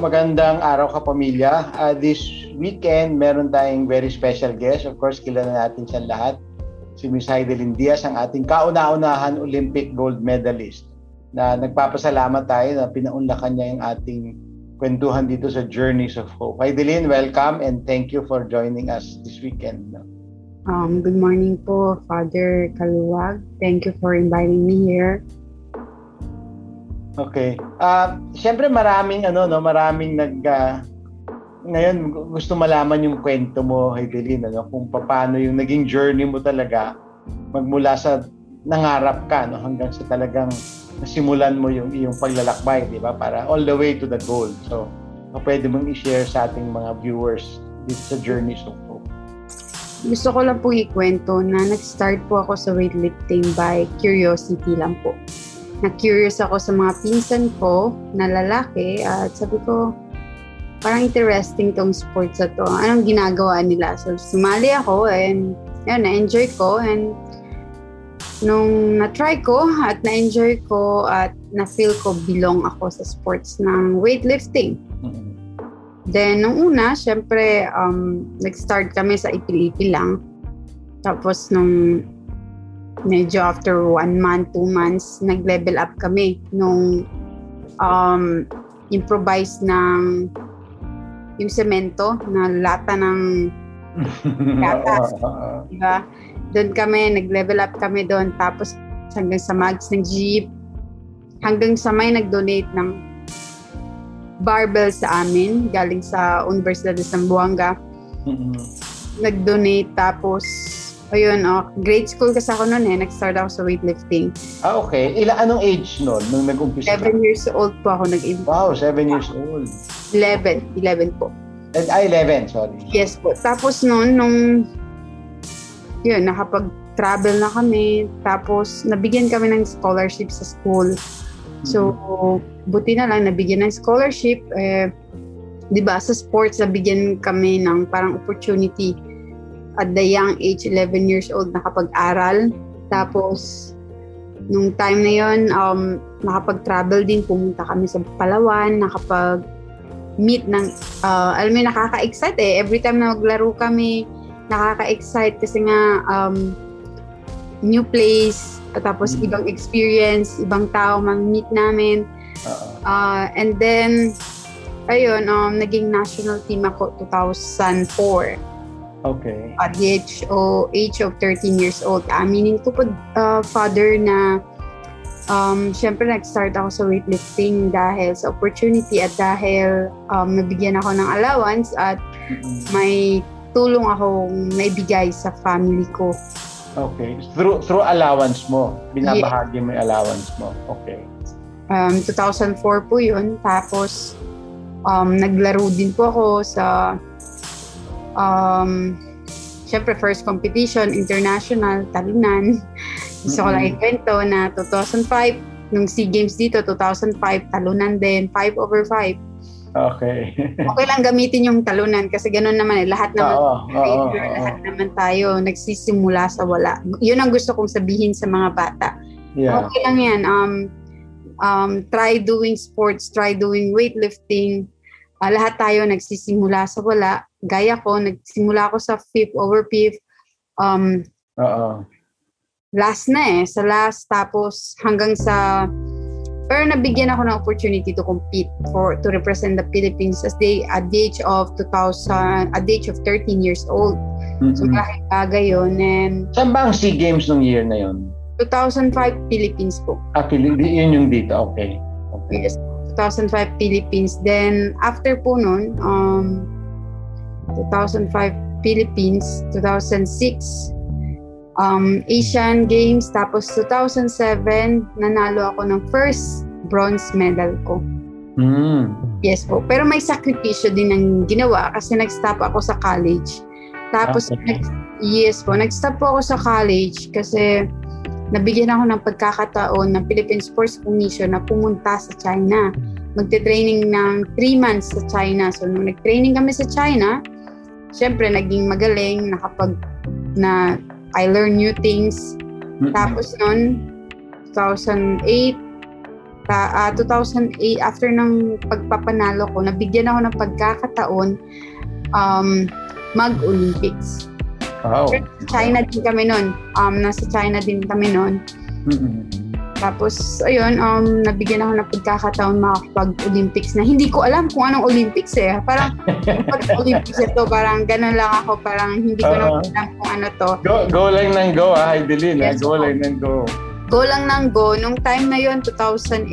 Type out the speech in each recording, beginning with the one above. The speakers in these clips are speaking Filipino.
magandang araw ka pamilya. Uh, this weekend, meron tayong very special guest. Of course, kilala natin siya lahat. Si Miss Heidelin Diaz, ang ating kauna-unahan Olympic gold medalist na nagpapasalamat tayo na pinaunlakan niya yung ating kwentuhan dito sa Journeys of Hope. Heidelin, welcome and thank you for joining us this weekend. Um, good morning po, Father Kaluwag. Thank you for inviting me here. Okay. Uh, Siyempre maraming ano no, maraming nag uh, ngayon gusto malaman yung kwento mo, Heidelin, ano, kung paano yung naging journey mo talaga magmula sa nangarap ka no hanggang sa talagang nasimulan mo yung iyong paglalakbay, di ba? Para all the way to the goal. So, pwede mong i-share sa ating mga viewers dito sa journey so Hope. Gusto ko lang po ikwento na nag-start po ako sa weightlifting by curiosity lang po na-curious ako sa mga pinsan ko na lalaki at sabi ko, parang interesting tong sports na to. Anong ginagawa nila? So, sumali ako and yun, na-enjoy ko and nung na-try ko at na-enjoy ko at na-feel ko belong ako sa sports ng weightlifting. Mm-hmm. Then, nung una, syempre, um, nag-start kami sa ipil-ipil lang. Tapos, nung medyo after one month, two months, nag-level up kami nung um, improvise ng yung semento na lata ng gatas. diba? Doon kami, nag-level up kami doon. Tapos hanggang sa mags ng jeep, hanggang sa may nag-donate ng barbell sa amin galing sa Universidad de Zamboanga. Mm-hmm. Nag-donate tapos Ayun, oh, grade school kasi ako noon eh. Nag-start ako sa weightlifting. Ah, okay. Ila, anong age noon nung nag-umpisa 7 years old po ako nag Wow, 7 years old. 11. 11 po. And, ah, 11, sorry. Yes po. Tapos noon, nung yun, nakapag-travel na kami. Tapos, nabigyan kami ng scholarship sa school. So, mm-hmm. buti na lang, nabigyan ng scholarship. Eh, di ba, sa sports, nabigyan kami ng parang opportunity at the young age, 11 years old, nakapag-aral. Tapos, nung time na yon um, nakapag-travel din, pumunta kami sa Palawan, nakapag meet ng, uh, alam mo, nakaka-excite eh. Every time na maglaro kami, nakaka-excite kasi nga, um, new place, tapos mm-hmm. ibang experience, ibang tao mang-meet namin. Uh, and then, ayun, um, naging national team ako 2004. Okay. At the age, o, age of 13 years old, aminin ko po, uh, father, na um, syempre nag-start ako sa weightlifting dahil sa opportunity at dahil um, nabigyan ako ng allowance at mm-hmm. may tulong akong naibigay sa family ko. Okay. Through through allowance mo, binabahagi yeah. mo yung allowance mo. Okay. Um, 2004 po yun. Tapos, um, naglaro din po ako sa um, syempre first competition, international, talunan. Gusto ko lang ikwento na 2005, nung SEA Games dito, 2005, talunan din, 5 over 5. Okay. okay lang gamitin yung talunan kasi ganoon naman eh. Lahat naman, oo, oo, oo, lahat naman tayo nagsisimula sa wala. Yun ang gusto kong sabihin sa mga bata. Yeah. Okay lang yan. Um, um, try doing sports, try doing weightlifting. Uh, lahat tayo nagsisimula sa wala gaya ko, nagsimula ako sa fifth over fifth. Um, Oo. Last na eh. Sa last, tapos hanggang sa pero nabigyan ako ng opportunity to compete for to represent the Philippines as they at the age of 2000 at the age of 13 years old. Mm-hmm. So kahit bagay yun and Saan ba ang SEA Games nung year na yon? 2005 Philippines po. Ah, Philippines, yun yung dito. Okay. okay. Yes. 2005 Philippines. Then after po nun, um, 2005 Philippines, 2006 um, Asian Games, tapos 2007 nanalo ako ng first bronze medal ko. Mm. Yes po. Pero may sakripisyo din ang ginawa kasi nag-stop ako sa college. Tapos, okay. nag, yes po, nag-stop po ako sa college kasi nabigyan ako ng pagkakataon ng Philippine Sports Commission na pumunta sa China. Magte-training ng 3 months sa China. So, nung nag-training kami sa China, syempre naging magaling, nakapag na I learn new things. Mm-hmm. Tapos noon 2008 Ta, uh, 2008, after ng pagpapanalo ko, nabigyan ako ng pagkakataon um, mag-Olympics. Wow. China din kami noon. Um, nasa China din kami noon. Mm-mm. Tapos, ayun, um, nabigyan ako ng pagkakataon makakapag-Olympics na hindi ko alam kung anong Olympics eh. Parang, pag Olympics ito, parang ganun lang ako, parang hindi ko uh, alam kung ano to. Go, go lang ng go, ah, Heidelin, yes, go lang ng go. Go lang ng go. Nung time na yon 2008,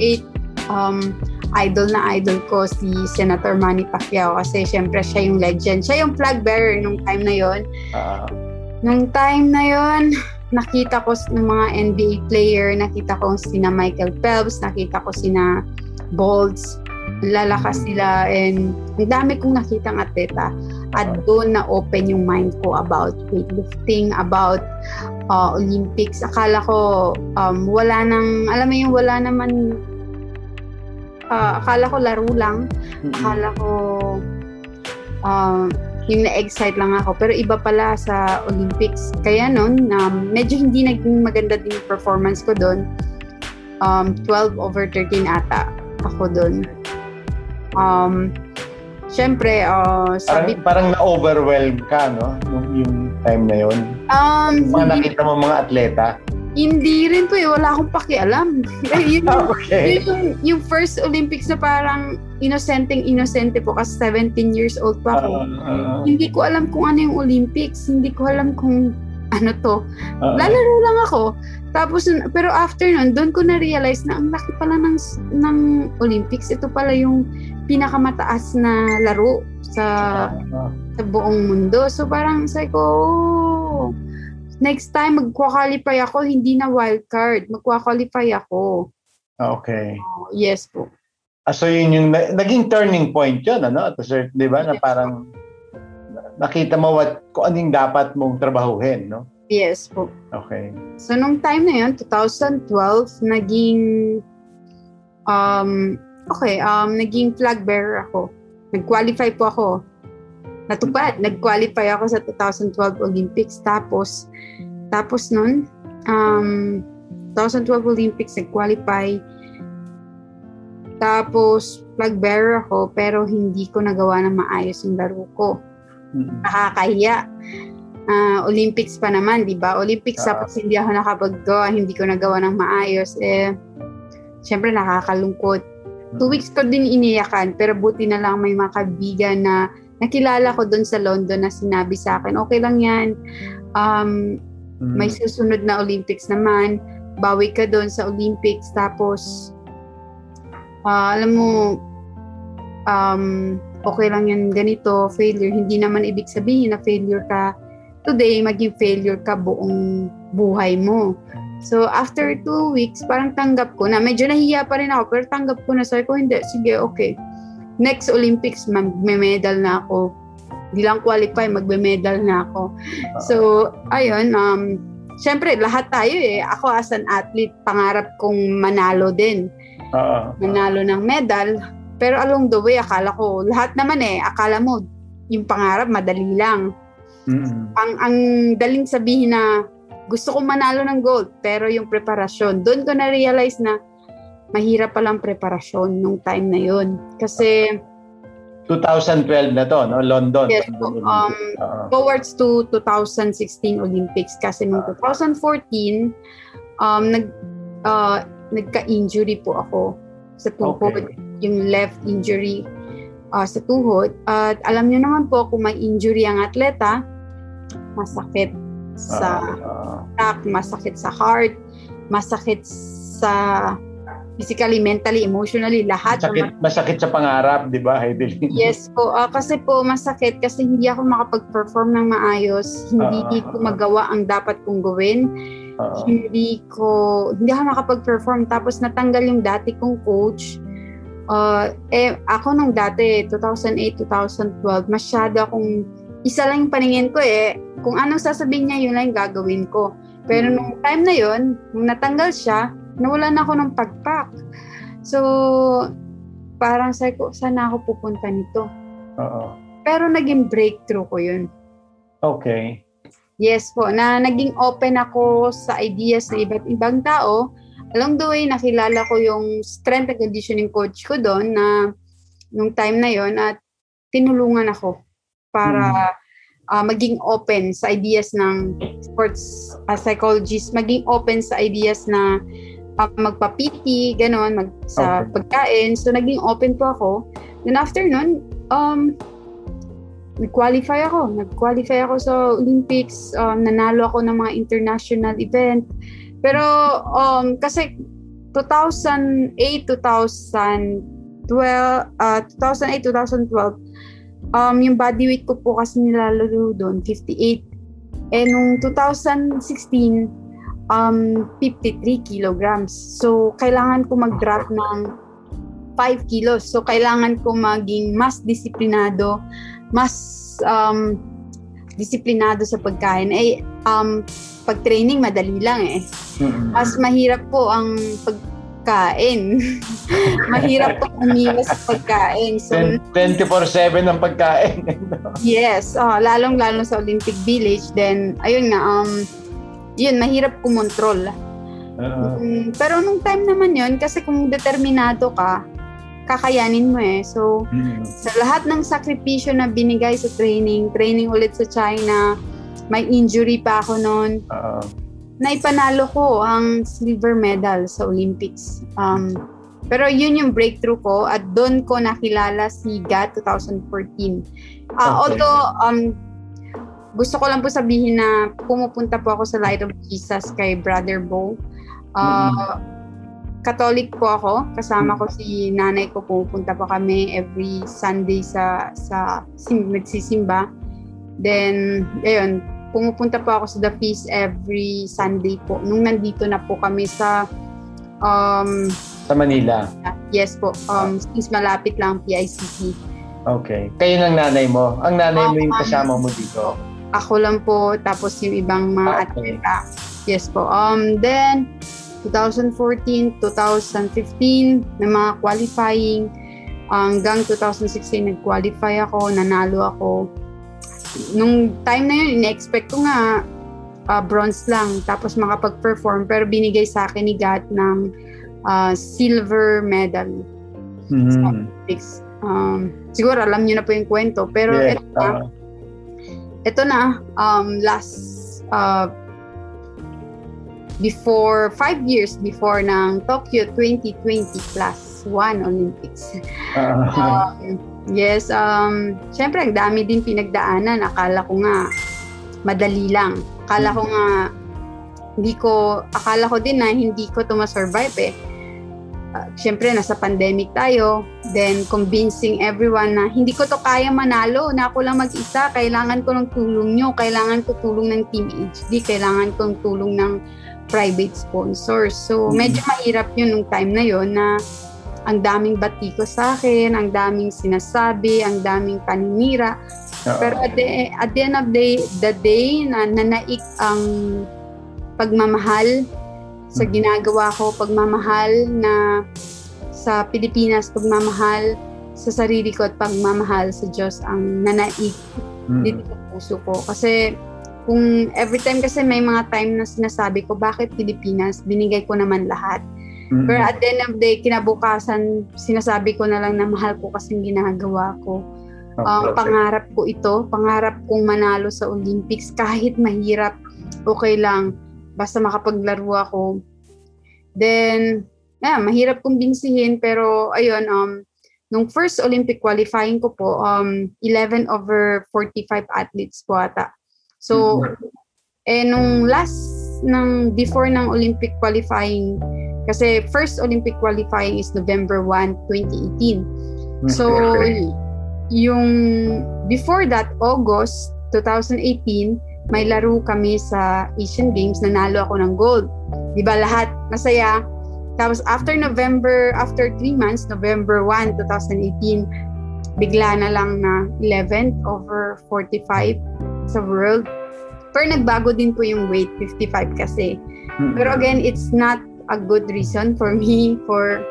um, idol na idol ko si Senator Manny Pacquiao kasi syempre siya yung legend. Siya yung flag bearer nung time na yon. Uh, nung time na yon nakita ko ng mga NBA player, nakita ko sina Michael Phelps, nakita ko sina Bolts, lalakas sila and ang dami kong nakitang atleta. At doon na open yung mind ko about weightlifting, about uh, Olympics. Akala ko um, wala nang, alam mo yung wala naman, uh, akala ko laro lang. Akala ko uh, yung na-excite lang ako. Pero iba pala sa Olympics. Kaya noon, um, medyo hindi naging maganda din yung performance ko doon. Um, 12 over 13 ata ako doon. Um, Siyempre, uh, sabi... Parang, parang na-overwhelm ka, no? Yung, yung time na yon. Um, mga nakita mo mga atleta. Hindi rin po eh. Wala akong pakialam. yun, okay. yung, yung first Olympics na parang innocenteng inosente po kasi 17 years old pa ako. Uh, uh, hindi ko alam kung ano yung Olympics. Hindi ko alam kung ano to. Uh, Lalaro lang ako. Tapos, pero after nun, doon ko na-realize na ang laki pala ng, ng Olympics. Ito pala yung pinakamataas na laro sa, uh, sa buong mundo. So parang sabi ko, oh, next time magkwa-qualify ako, hindi na wild card. Magkwa-qualify ako. Okay. Uh, yes po. Ah, so yun yung naging turning point yun, ano? At certain, di ba, na parang nakita mo what, kung anong dapat mong trabahuhin, no? Yes po. Okay. So nung time na yun, 2012, naging um okay, um naging flag bearer ako. Nag-qualify po ako natupad. Nag-qualify ako sa 2012 Olympics. Tapos, tapos nun, um, 2012 Olympics, nag-qualify. Tapos, flag bearer ako, pero hindi ko nagawa na maayos yung laro ko. Nakakahiya. Uh, Olympics pa naman, di ba? Olympics, uh, tapos hindi ako nakapagawa, hindi ko nagawa ng maayos. Eh, syempre nakakalungkot. Two weeks ko din iniyakan, pero buti na lang may mga kaibigan na nakilala ko doon sa London na sinabi sa akin, okay lang yan. Um, mm. May susunod na Olympics naman. Bawi ka doon sa Olympics. Tapos, uh, alam mo, um, okay lang yan ganito, failure. Hindi naman ibig sabihin na failure ka today, maging failure ka buong buhay mo. So, after two weeks, parang tanggap ko na, medyo nahiya pa rin ako, pero tanggap ko na, sabi ko, hindi, sige, okay next Olympics, magme-medal na ako. Hindi lang qualify, magme-medal na ako. So, ayun, um, syempre, lahat tayo eh. Ako as an athlete, pangarap kong manalo din. Uh, manalo ng medal. Pero along the way, akala ko, lahat naman eh, akala mo, yung pangarap, madali lang. Mm-hmm. Ang, ang daling sabihin na, gusto kong manalo ng gold, pero yung preparasyon, doon ko na-realize na, mahirap palang preparasyon nung time na yun. Kasi 2012 na to, no? London. Yes, um, uh-huh. towards to 2016 Olympics kasi nung 2014 um nag uh, nagka-injury po ako sa tuhod, okay. yung left injury uh, sa tuhod. At alam niyo naman po kung may injury ang atleta, masakit sa uh, uh, masakit sa heart, masakit sa physically, mentally, emotionally, lahat. Masakit, naman. masakit sa pangarap, di ba, Heidelin? Yes po. Uh, kasi po, masakit kasi hindi ako makapag-perform ng maayos. Hindi uh, ko magawa ang dapat kong gawin. Uh, hindi ko, hindi ako makapag-perform. Tapos natanggal yung dati kong coach. Uh, eh, ako nung dati, 2008, 2012, masyado akong, isa lang yung paningin ko eh. Kung anong sasabihin niya, yun lang yung gagawin ko. Pero hmm. nung time na yun, nung natanggal siya, nawalan ako ng pagpak. So, parang sabi ko, sana ako pupunta nito. Oo. Pero naging breakthrough ko yun. Okay. Yes po, na naging open ako sa ideas ng iba't ibang tao along the way, nakilala ko yung strength and conditioning coach ko doon na nung time na yon at tinulungan ako para mm. uh, maging open sa ideas ng sports uh, psychologist, maging open sa ideas na uh, magpa-PT, gano'n, mag, sa okay. pagkain. So, naging open po ako. Then after nun, um, nag-qualify ako. Nag-qualify ako sa Olympics. Um, nanalo ako ng mga international event. Pero um, kasi 2008, 2012, uh, 2008, 2012, um, yung body weight ko po kasi nilalaro doon, 58. Eh, nung 2016, um, 53 kilograms. So, kailangan ko mag-drop ng 5 kilos. So, kailangan ko maging mas disiplinado, mas um, disiplinado sa pagkain. Eh, um, pag-training, madali lang eh. Mas mahirap po ang pagkain. mahirap po umiwas sa pagkain. So, 24-7 ang pagkain. yes, oh, lalong-lalo sa Olympic Village. Then, ayun nga, um, yun, mahirap kumontrol. Uh-huh. Um, pero nung time naman yun, kasi kung determinado ka, kakayanin mo eh. So, mm-hmm. sa lahat ng sakripisyo na binigay sa training, training ulit sa China, may injury pa ako noon. Uh-huh. Naipanalo ko ang silver medal sa Olympics. Um, pero yun yung breakthrough ko at doon ko nakilala si GAT 2014. Uh, okay. Although, um, gusto ko lang po sabihin na pumupunta po ako sa Light of Jesus kay Brother Bo. Uh, mm-hmm Catholic po ako. Kasama ko si nanay ko. Pupunta po kami every Sunday sa sa sim, nagsisimba. Then, ayun, pumupunta po ako sa The Feast every Sunday po. Nung nandito na po kami sa um, sa Manila. Yes po. Um, since malapit lang PICC. Okay. Kayo ng nanay mo. Ang nanay oh, mo yung kasama mo dito. Ako lang po. Tapos yung ibang mga okay. atleta. Yes po. Um, then, 2014, 2015, may mga qualifying. Hanggang 2016, nag-qualify ako, nanalo ako. Nung time na yun, in-expect ko nga uh, bronze lang, tapos makapag-perform. Pero binigay sa akin ni Gat ng uh, silver medal. Mm-hmm. Olympics. Um, siguro alam niyo na po yung kwento. Pero yes, ito na, uh, ito na um, last uh, before, five years before ng Tokyo 2020 plus one Olympics. Uh, um, yes, um, syempre ang dami din pinagdaanan. Akala ko nga madali lang. Akala ko nga hindi ko, akala ko din na hindi ko to ma-survive eh. Uh, Siyempre, nasa pandemic tayo. Then, convincing everyone na hindi ko to kaya manalo, na ako lang mag-isa. Kailangan ko ng tulong nyo. Kailangan ko tulong ng Team HD. Kailangan ko ng tulong ng private sponsors. So, mm-hmm. medyo mahirap yun nung time na yun na ang daming batiko sa akin, ang daming sinasabi, ang daming paninira. Pero at the, at the end of the, the day, na nanaik ang pagmamahal sa mm-hmm. ginagawa ko, pagmamahal na sa Pilipinas, pagmamahal sa sarili ko at pagmamahal sa Diyos ang nanaik mm. dito sa puso ko. Kasi kung every time kasi may mga time na sinasabi ko, bakit Pilipinas? Binigay ko naman lahat. Mm-hmm. Pero at the end of the day, kinabukasan, sinasabi ko na lang na mahal ko kasi ginagawa ko. Okay. Um, pangarap ko ito, pangarap kong manalo sa Olympics kahit mahirap, okay lang, basta makapaglaro ako. Then, yeah, mahirap kong binsihin pero ayun, um, nung first Olympic qualifying ko po, um, 11 over 45 athletes po ata. So, eh nung last ng before ng Olympic qualifying kasi first Olympic qualifying is November 1, 2018. So, yung before that August 2018, may laro kami sa Asian Games, nanalo ako ng gold. 'Di ba lahat masaya? Tapos after November, after 3 months, November 1, 2018, bigla na lang na 11 over 45 sa world. Pero nagbago din po yung weight, 55 kasi. Pero again, it's not a good reason for me for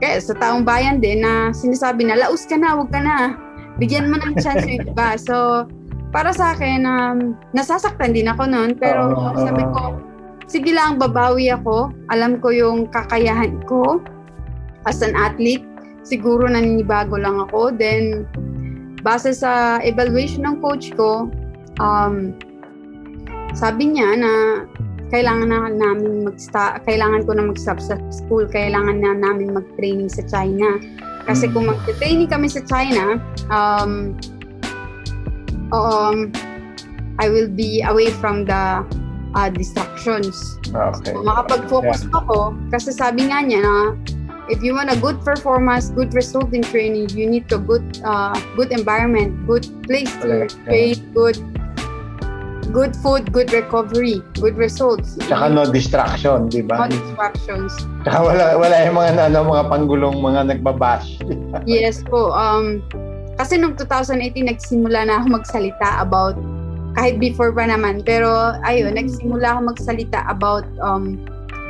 kaya sa taong bayan din na sinasabi na laos ka na, wag ka na. Bigyan mo ng chance yung iba. So, para sa akin, um, nasasaktan din ako noon. Pero uh, uh, sabi ko, sige lang, babawi ako. Alam ko yung kakayahan ko as an athlete. Siguro naninibago lang ako. Then, base sa evaluation ng coach ko, um, sabi niya na kailangan na namin mag kailangan ko na mag-stop sa school, kailangan na namin mag-training sa China. Kasi kung mag-training kami sa China, um, um, I will be away from the uh, distractions. Okay. So, makapag-focus yeah. ako kasi sabi nga niya na if you want a good performance, good result in training, you need a good uh, good environment, good place to train, good good food, good recovery, good results. Tsaka no distraction, di ba? No distractions. Tsaka wala, wala yung mga, ano, mga panggulong mga nagbabash. yes po. Um, kasi noong 2018, nagsimula na ako magsalita about, kahit before pa naman, pero ayun, nagsimula ako magsalita about, um,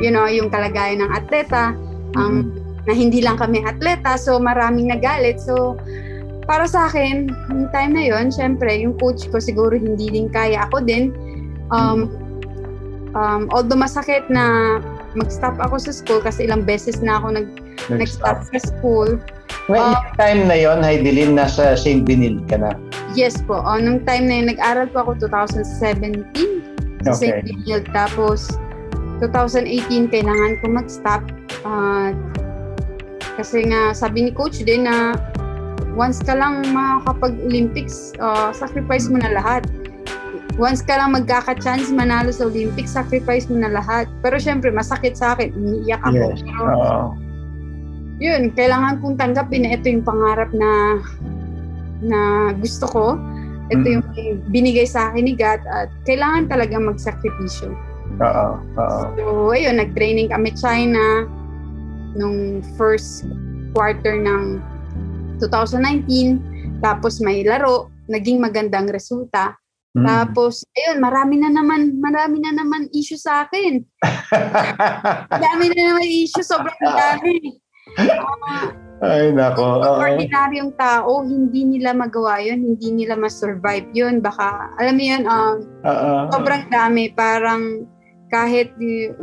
you know, yung kalagayan ng atleta, um, mm-hmm. na hindi lang kami atleta, so maraming nagalit. So, para sa akin, yung time na yon syempre, yung coach ko siguro hindi din kaya. Ako din, um, um, although masakit na mag-stop ako sa school kasi ilang beses na ako nag, nag-stop sa school. Well, um, time na yon Heidelin, nasa St. Benil ka na? Yes po. Oh, nung time na yun, nag-aral po ako 2017 sa okay. St. Benil. Tapos, 2018, kailangan ko mag-stop. Uh, kasi nga, sabi ni coach din na once ka lang makakapag-Olympics, uh, sacrifice mo na lahat. Once ka lang magkaka-chance manalo sa Olympics, sacrifice mo na lahat. Pero syempre, masakit sa akin. Iniiyak ako. Yes. Pero, uh yun, kailangan kong tanggapin na ito yung pangarap na na gusto ko. Ito mm. yung binigay sa akin ni God at kailangan talaga magsakripisyo. Oo. Oo. So, ayun, nag-training kami China nung first quarter ng 2019, tapos may laro, naging magandang resulta. Mm. Tapos, ayun, marami na naman, marami na naman issue sa akin. marami na naman issue, sobrang dami. Ay, nako. Uh, ordinaryong tao, hindi nila magawa yun, hindi nila ma-survive yun. Baka, alam mo yun, um, uh, sobrang dami. Parang, kahit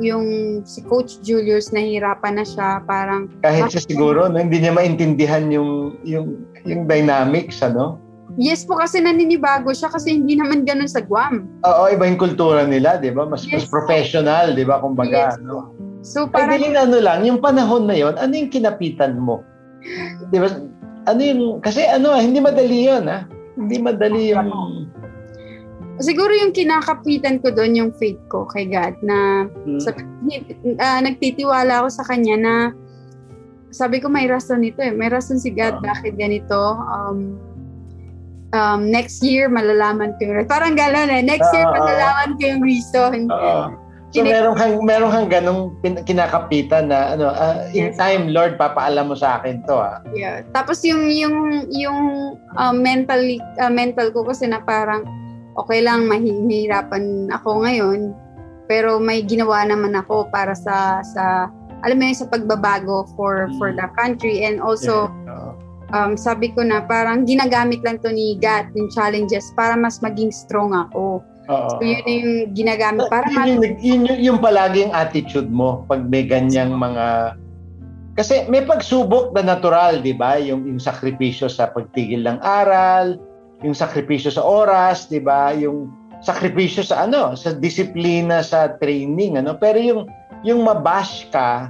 yung si Coach Julius nahirapan na siya, parang kahit siya siguro no, hindi niya maintindihan yung yung yung dynamics ano. Yes po kasi naninibago siya kasi hindi naman ganun sa Guam. Oo, iba yung kultura nila, 'di ba? Mas yes. mas professional, 'di ba? Kumbaga, yes. no. So parang Ay, ano lang, yung panahon na 'yon, ano yung kinapitan mo? 'Di ba? Ano yung kasi ano, hindi madali 'yon, ha? Hindi madali yung Siguro yung kinakapitan ko doon yung faith ko kay God na hmm. sabi, uh, nagtitiwala ako sa kanya na sabi ko may rason nito eh. May rason si God bakit ganito. Um, um, next year malalaman ko yung Parang gano'n eh. Next year malalaman ko yung reason. uh So meron kang meron kang ganung kinakapitan na ano uh, in yes. time Lord papaalam mo sa akin to ah. Yeah. Tapos yung yung yung uh, mentally uh, mental ko kasi na parang okay lang, mahihirapan ako ngayon, pero may ginawa naman ako para sa sa alam mo yun, sa pagbabago for for the country and also yeah. um, sabi ko na parang ginagamit lang to ni God yung challenges para mas maging strong ako. Uh, so yun yung ginagamit para yun, yun, yun, yun, yung palaging attitude mo pag may ganyang mga kasi may pagsubok na natural, 'di ba? Yung yung sakripisyo sa pagtigil ng aral, yung sakripisyo sa oras, 'di ba? Yung sakripisyo sa ano, sa disiplina sa training, ano? Pero yung yung mabash ka,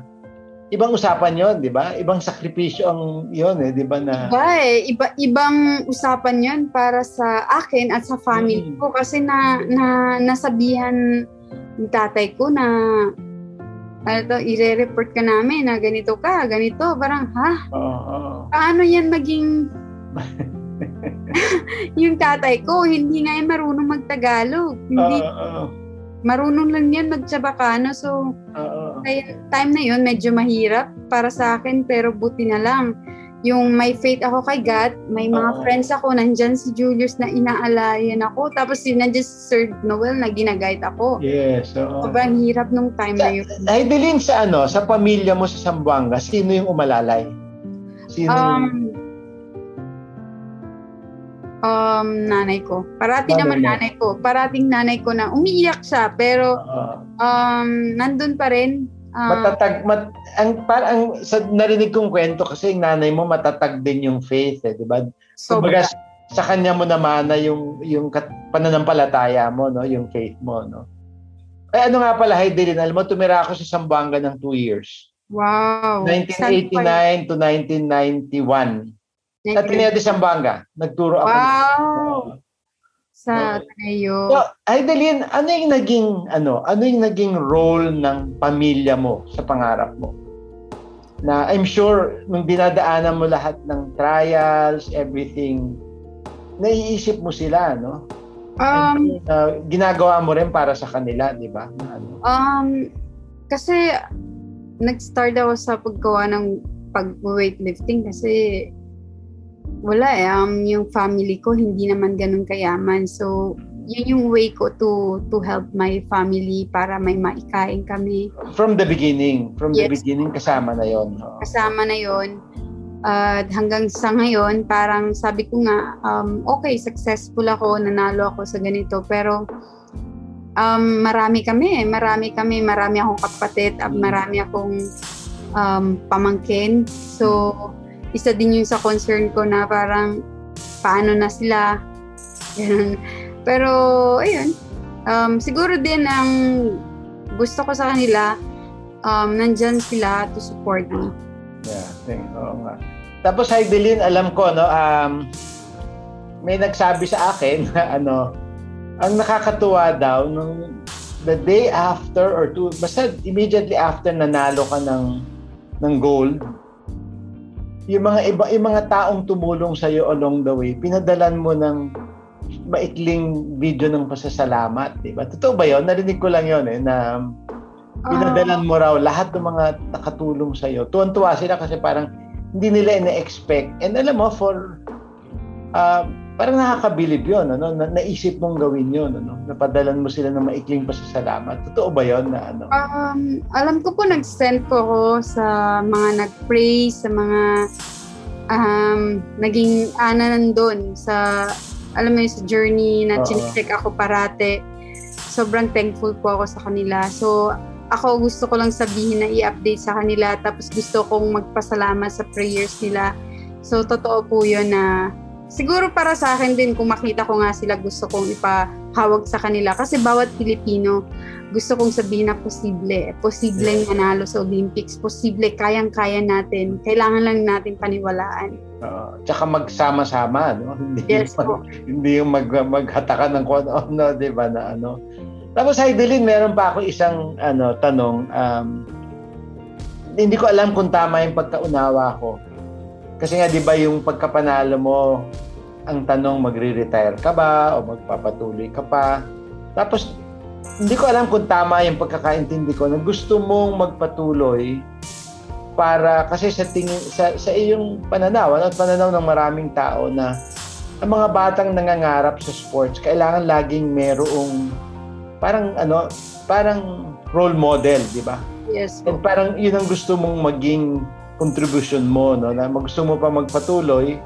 ibang usapan 'yon, 'di ba? Ibang sakripisyo ang 'yon eh, 'di ba na Iba eh, iba ibang usapan 'yon para sa akin at sa family hmm. ko kasi na, na nasabihan ng tatay ko na ano to, ire-report ka namin na ganito ka, ganito, parang ha? Oo. Uh. Paano yan maging yung tatay ko, hindi nga yan marunong magtagalog. Hindi, uh, uh, marunong lang yan magtsabakano. So, uh, kaya time na yun, medyo mahirap para sa akin, pero buti na lang. Yung may faith ako kay God, may mga uh, friends ako, nandyan si Julius na inaalayan ako, tapos si nandyan si Sir Noel na ginagayt ako. Yes. Uh, Sobrang hirap nung time sa, na yun. Idilin sa ano, sa pamilya mo sa Sambuanga, sino yung umalalay? Sino um, yung Um, nanay ko. Parati Nanay naman mo. nanay ko. Parating nanay ko na umiiyak siya pero Oo. um, nandun pa rin. Ah, matatag mat, ang parang sa narinig kong kwento kasi yung nanay mo matatag din yung faith eh, 'di ba? Kumbaga sa kanya mo naman na yung yung kat- pananampalataya mo, no, yung faith mo, no. Ay ano nga pala, Heidelin, alam mo, tumira ako sa Zamboanga ng two years. Wow. 1989 to 1991. Sa Ateneo de Zamboanga, nagturo ako. Wow. Sa. Ateneo. So, Heidelin, ano yung naging ano, ano yung naging role ng pamilya mo sa pangarap mo? Na I'm sure nung dinadaanan mo lahat ng trials, everything, naiisip mo sila, no? Um, Uh, ginagawa mo rin para sa kanila, di ba? Ano? um, kasi nag-start ako sa paggawa ng pag-weightlifting kasi wala eh. Um, yung family ko hindi naman ganun kayaman. So, yun yung way ko to to help my family para may maikain kami. From the beginning, from the Yes. beginning kasama na 'yon. Oo. Kasama na yon At hanggang sa ngayon, parang sabi ko nga, um, okay, successful ako, nanalo ako sa ganito. Pero um, marami kami, marami kami, marami akong kapatid, at marami akong um, pamangkin. So, isa din yung sa concern ko na parang paano na sila. Ganun. Pero, ayun. Um, siguro din ang gusto ko sa kanila, um, nandyan sila to support me. Yeah, thank, oo nga. Tapos Heidelin, alam ko no, um may nagsabi sa akin na ano, ang nakakatuwa daw nung the day after or two, basta immediately after nanalo ka ng ng gold, yung mga iba yung mga taong tumulong sa iyo along the way, pinadalan mo ng maikling video ng pasasalamat, di ba? Totoo ba 'yon? Narinig ko lang 'yon eh na pinadalan mo raw lahat ng mga nakatulong sa iyo. Tuwan-tuwa sila kasi parang hindi nila ina-expect. And alam mo, for uh, parang nakakabilib yun. Ano? Na, naisip mong gawin yun. Ano? Napadalan mo sila ng maikling pasasalamat. Totoo ba yun na ano? Um, alam ko po nag-send po ako sa mga nag-pray, sa mga um, naging ana nandun sa, alam mo yun, sa journey na chinecheck ako parate. Sobrang thankful po ako sa kanila. So, ako gusto ko lang sabihin na i-update sa kanila tapos gusto kong magpasalamat sa prayers nila. So, totoo po yun na siguro para sa akin din kung makita ko nga sila gusto kong ipahawag sa kanila kasi bawat Pilipino gusto kong sabihin na posible. Posible manalo sa Olympics. Posible, kayang-kaya natin. Kailangan lang natin paniwalaan. Uh, tsaka magsama-sama. No? Hindi, Yes yung, po. hindi yung mag, maghatakan ng kung ano, di ba, na ano. Tapos, Heidelin, meron pa ako isang ano, tanong. Um, hindi ko alam kung tama yung pagkaunawa ko. Kasi nga, di ba, yung pagkapanalo mo, ang tanong, magre-retire ka ba o magpapatuloy ka pa? Tapos, hindi ko alam kung tama yung pagkakaintindi ko na gusto mong magpatuloy para kasi sa tingin sa, sa iyong pananaw ano, at pananaw ng maraming tao na ang mga batang nangangarap sa sports kailangan laging merong parang ano parang role model di ba Yes and parang yun ang gusto mong maging contribution mo no na gusto mo pa magpatuloy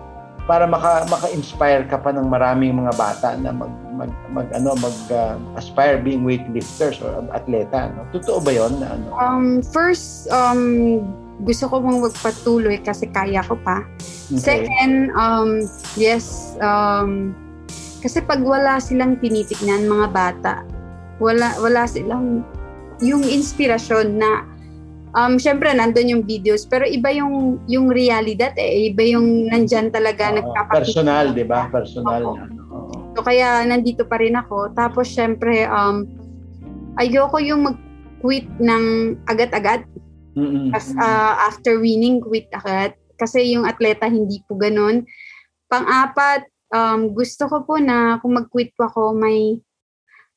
para maka maka-inspire ka pa ng maraming mga bata na mag mag, mag ano mag uh, aspire being weightlifters or atleta no totoo ba yon na ano Um, first, um, gusto ko mong magpatuloy kasi kaya ko pa. Okay. Second, um, yes, um, kasi pag wala silang tinitignan mga bata, wala wala silang yung inspirasyon na um syempre nandun yung videos pero iba yung yung realidad eh iba yung nandyan talaga Oo, nagpapakita personal di ba personal Oo. oo. So kaya nandito pa rin ako. Tapos syempre um ayoko yung mag-quit ng agad-agad. As, uh, after winning, quit agad. Kasi yung atleta hindi po ganun. Pang-apat, um, gusto ko po na kung mag-quit po ako, may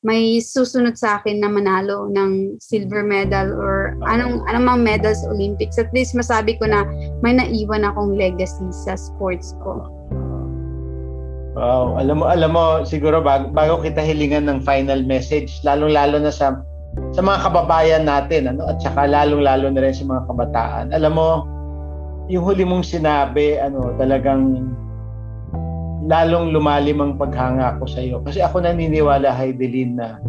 may susunod sa akin na manalo ng silver medal or anong anong mga medals sa Olympics. At least masabi ko na may naiwan akong legacy sa sports ko. Wow, alam mo alam mo siguro bago, bago kita hilingan ng final message, lalong-lalo na sa sa mga kababayan natin ano at saka lalong-lalo na rin sa mga kabataan. Alam mo, yung huli mong sinabi ano, talagang lalong lumalim ang paghanga ko sa iyo. Kasi ako naniniwala, Heidelin, na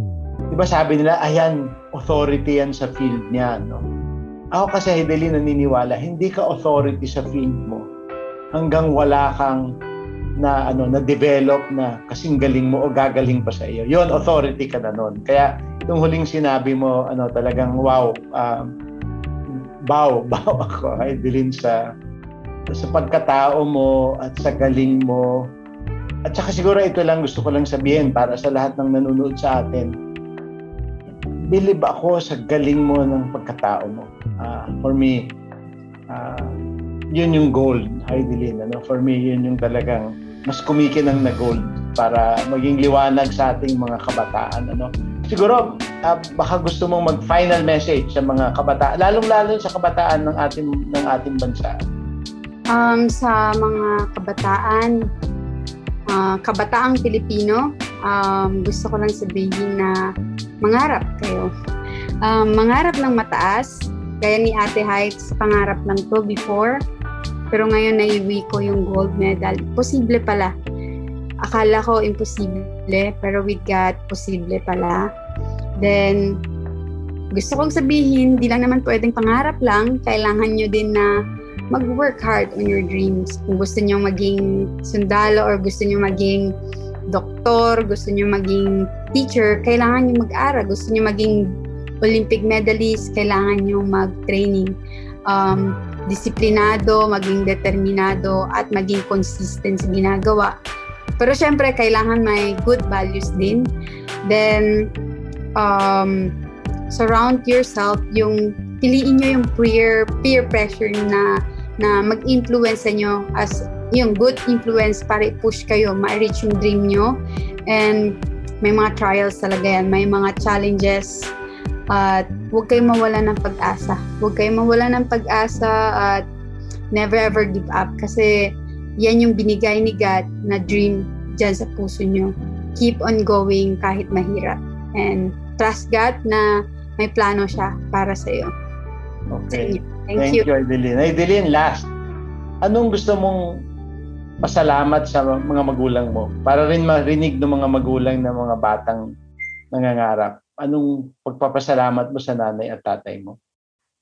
di ba sabi nila, ayan, authority yan sa field niya. No? Ako kasi, Heidelin, naniniwala, hindi ka authority sa field mo hanggang wala kang na ano na develop na kasing galing mo o gagaling pa sa iyo. Yon authority ka na noon. Kaya yung huling sinabi mo ano talagang wow um, bow bow ako ay dilin sa sa pagkatao mo at sa galing mo. At saka siguro ito lang gusto ko lang sabihin para sa lahat ng nanonood sa atin. Believe ako sa galing mo ng pagkatao mo. Uh, for me, uh, yun yung gold, Heidelin. Ano? For me, yun yung talagang mas kumikinang na gold para maging liwanag sa ating mga kabataan. Ano? Siguro, uh, baka gusto mong mag-final message sa mga kabataan, lalong-lalo sa kabataan ng ating, ng ating bansa um, sa mga kabataan, uh, kabataang Pilipino, um, gusto ko lang sabihin na mangarap kayo. Um, mangarap ng mataas, gaya ni Ate Heights, pangarap lang to before. Pero ngayon naiwi ko yung gold medal. Posible pala. Akala ko imposible, pero with God, posible pala. Then, gusto kong sabihin, di lang naman pwedeng pangarap lang, kailangan nyo din na mag-work hard on your dreams. Kung gusto niyo maging sundalo or gusto niyo maging doktor, gusto niyo maging teacher, kailangan niyo mag-aral. Gusto niyo maging Olympic medalist, kailangan niyo mag-training. Um, disiplinado, maging determinado, at maging consistent sa ginagawa. Pero syempre, kailangan may good values din. Then, um, surround yourself yung piliin nyo yung peer, peer pressure na na mag-influence sa inyo as yung good influence para i-push kayo, ma-reach yung dream nyo. And may mga trials talaga yan, may mga challenges at huwag kayong mawala ng pag-asa. Huwag kayong mawala ng pag-asa at never ever give up kasi yan yung binigay ni God na dream dyan sa puso nyo. Keep on going kahit mahirap. And trust God na may plano siya para sa iyo. Okay. Thank, Thank you. you, Adeline. Adeline, last. Anong gusto mong pasalamat sa mga magulang mo? Para rin marinig ng mga magulang ng mga batang nangangarap. Anong pagpapasalamat mo sa nanay at tatay mo?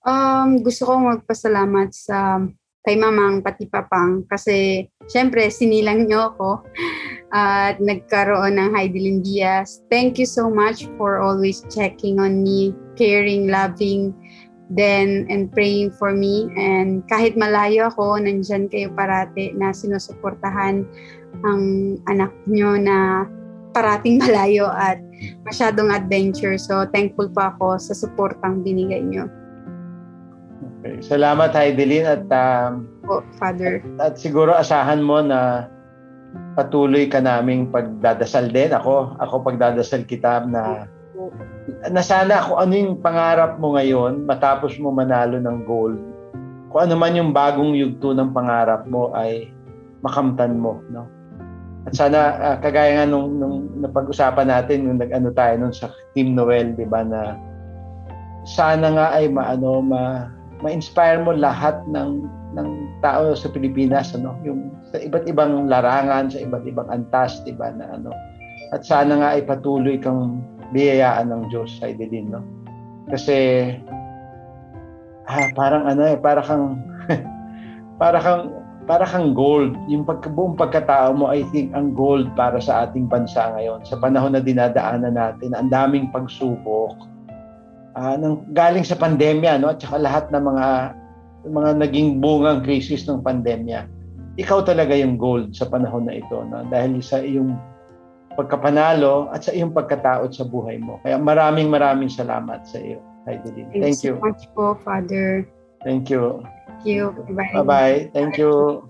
Um, gusto kong magpasalamat sa kay mamang pati papang kasi syempre sinilang niyo ako at nagkaroon ng Heidelin Diaz. Thank you so much for always checking on me, caring, loving, then and praying for me and kahit malayo ako nandiyan kayo parati na sinusuportahan ang anak nyo na parating malayo at masyadong adventure so thankful po ako sa suportang binigay nyo Okay. Salamat Heidelin at um, oh, Father. At, at siguro asahan mo na patuloy ka naming pagdadasal din ako. Ako pagdadasal kita na na sana kung ano yung pangarap mo ngayon, matapos mo manalo ng gold, kung ano man yung bagong yugto ng pangarap mo ay makamtan mo, no? At sana uh, kagaya nga nung, nung napag-usapan natin nung nag-ano tayo nung sa Team Noel, 'di ba na sana nga ay maano ma ma-inspire mo lahat ng ng tao sa Pilipinas ano yung sa iba't ibang larangan sa iba't ibang antas 'di ba na ano at sana nga ay patuloy kang biyayaan ng Diyos sa Idilin, no? Kasi ah, parang ano eh, para kang para kang para kang gold. Yung pag, buong pagkatao mo, I think, ang gold para sa ating bansa ngayon. Sa panahon na dinadaanan natin, ang daming pagsubok. Uh, nang, galing sa pandemya, no? At saka lahat ng mga mga naging bungang crisis ng pandemya. Ikaw talaga yung gold sa panahon na ito, no? Dahil sa iyong pagkapanalo at sa iyong pagkataot sa buhay mo. Kaya maraming maraming salamat sa iyo, Heidelin. Thank, Thank you. so much po, Father. Thank you. Thank you. Bye-bye. Thank you.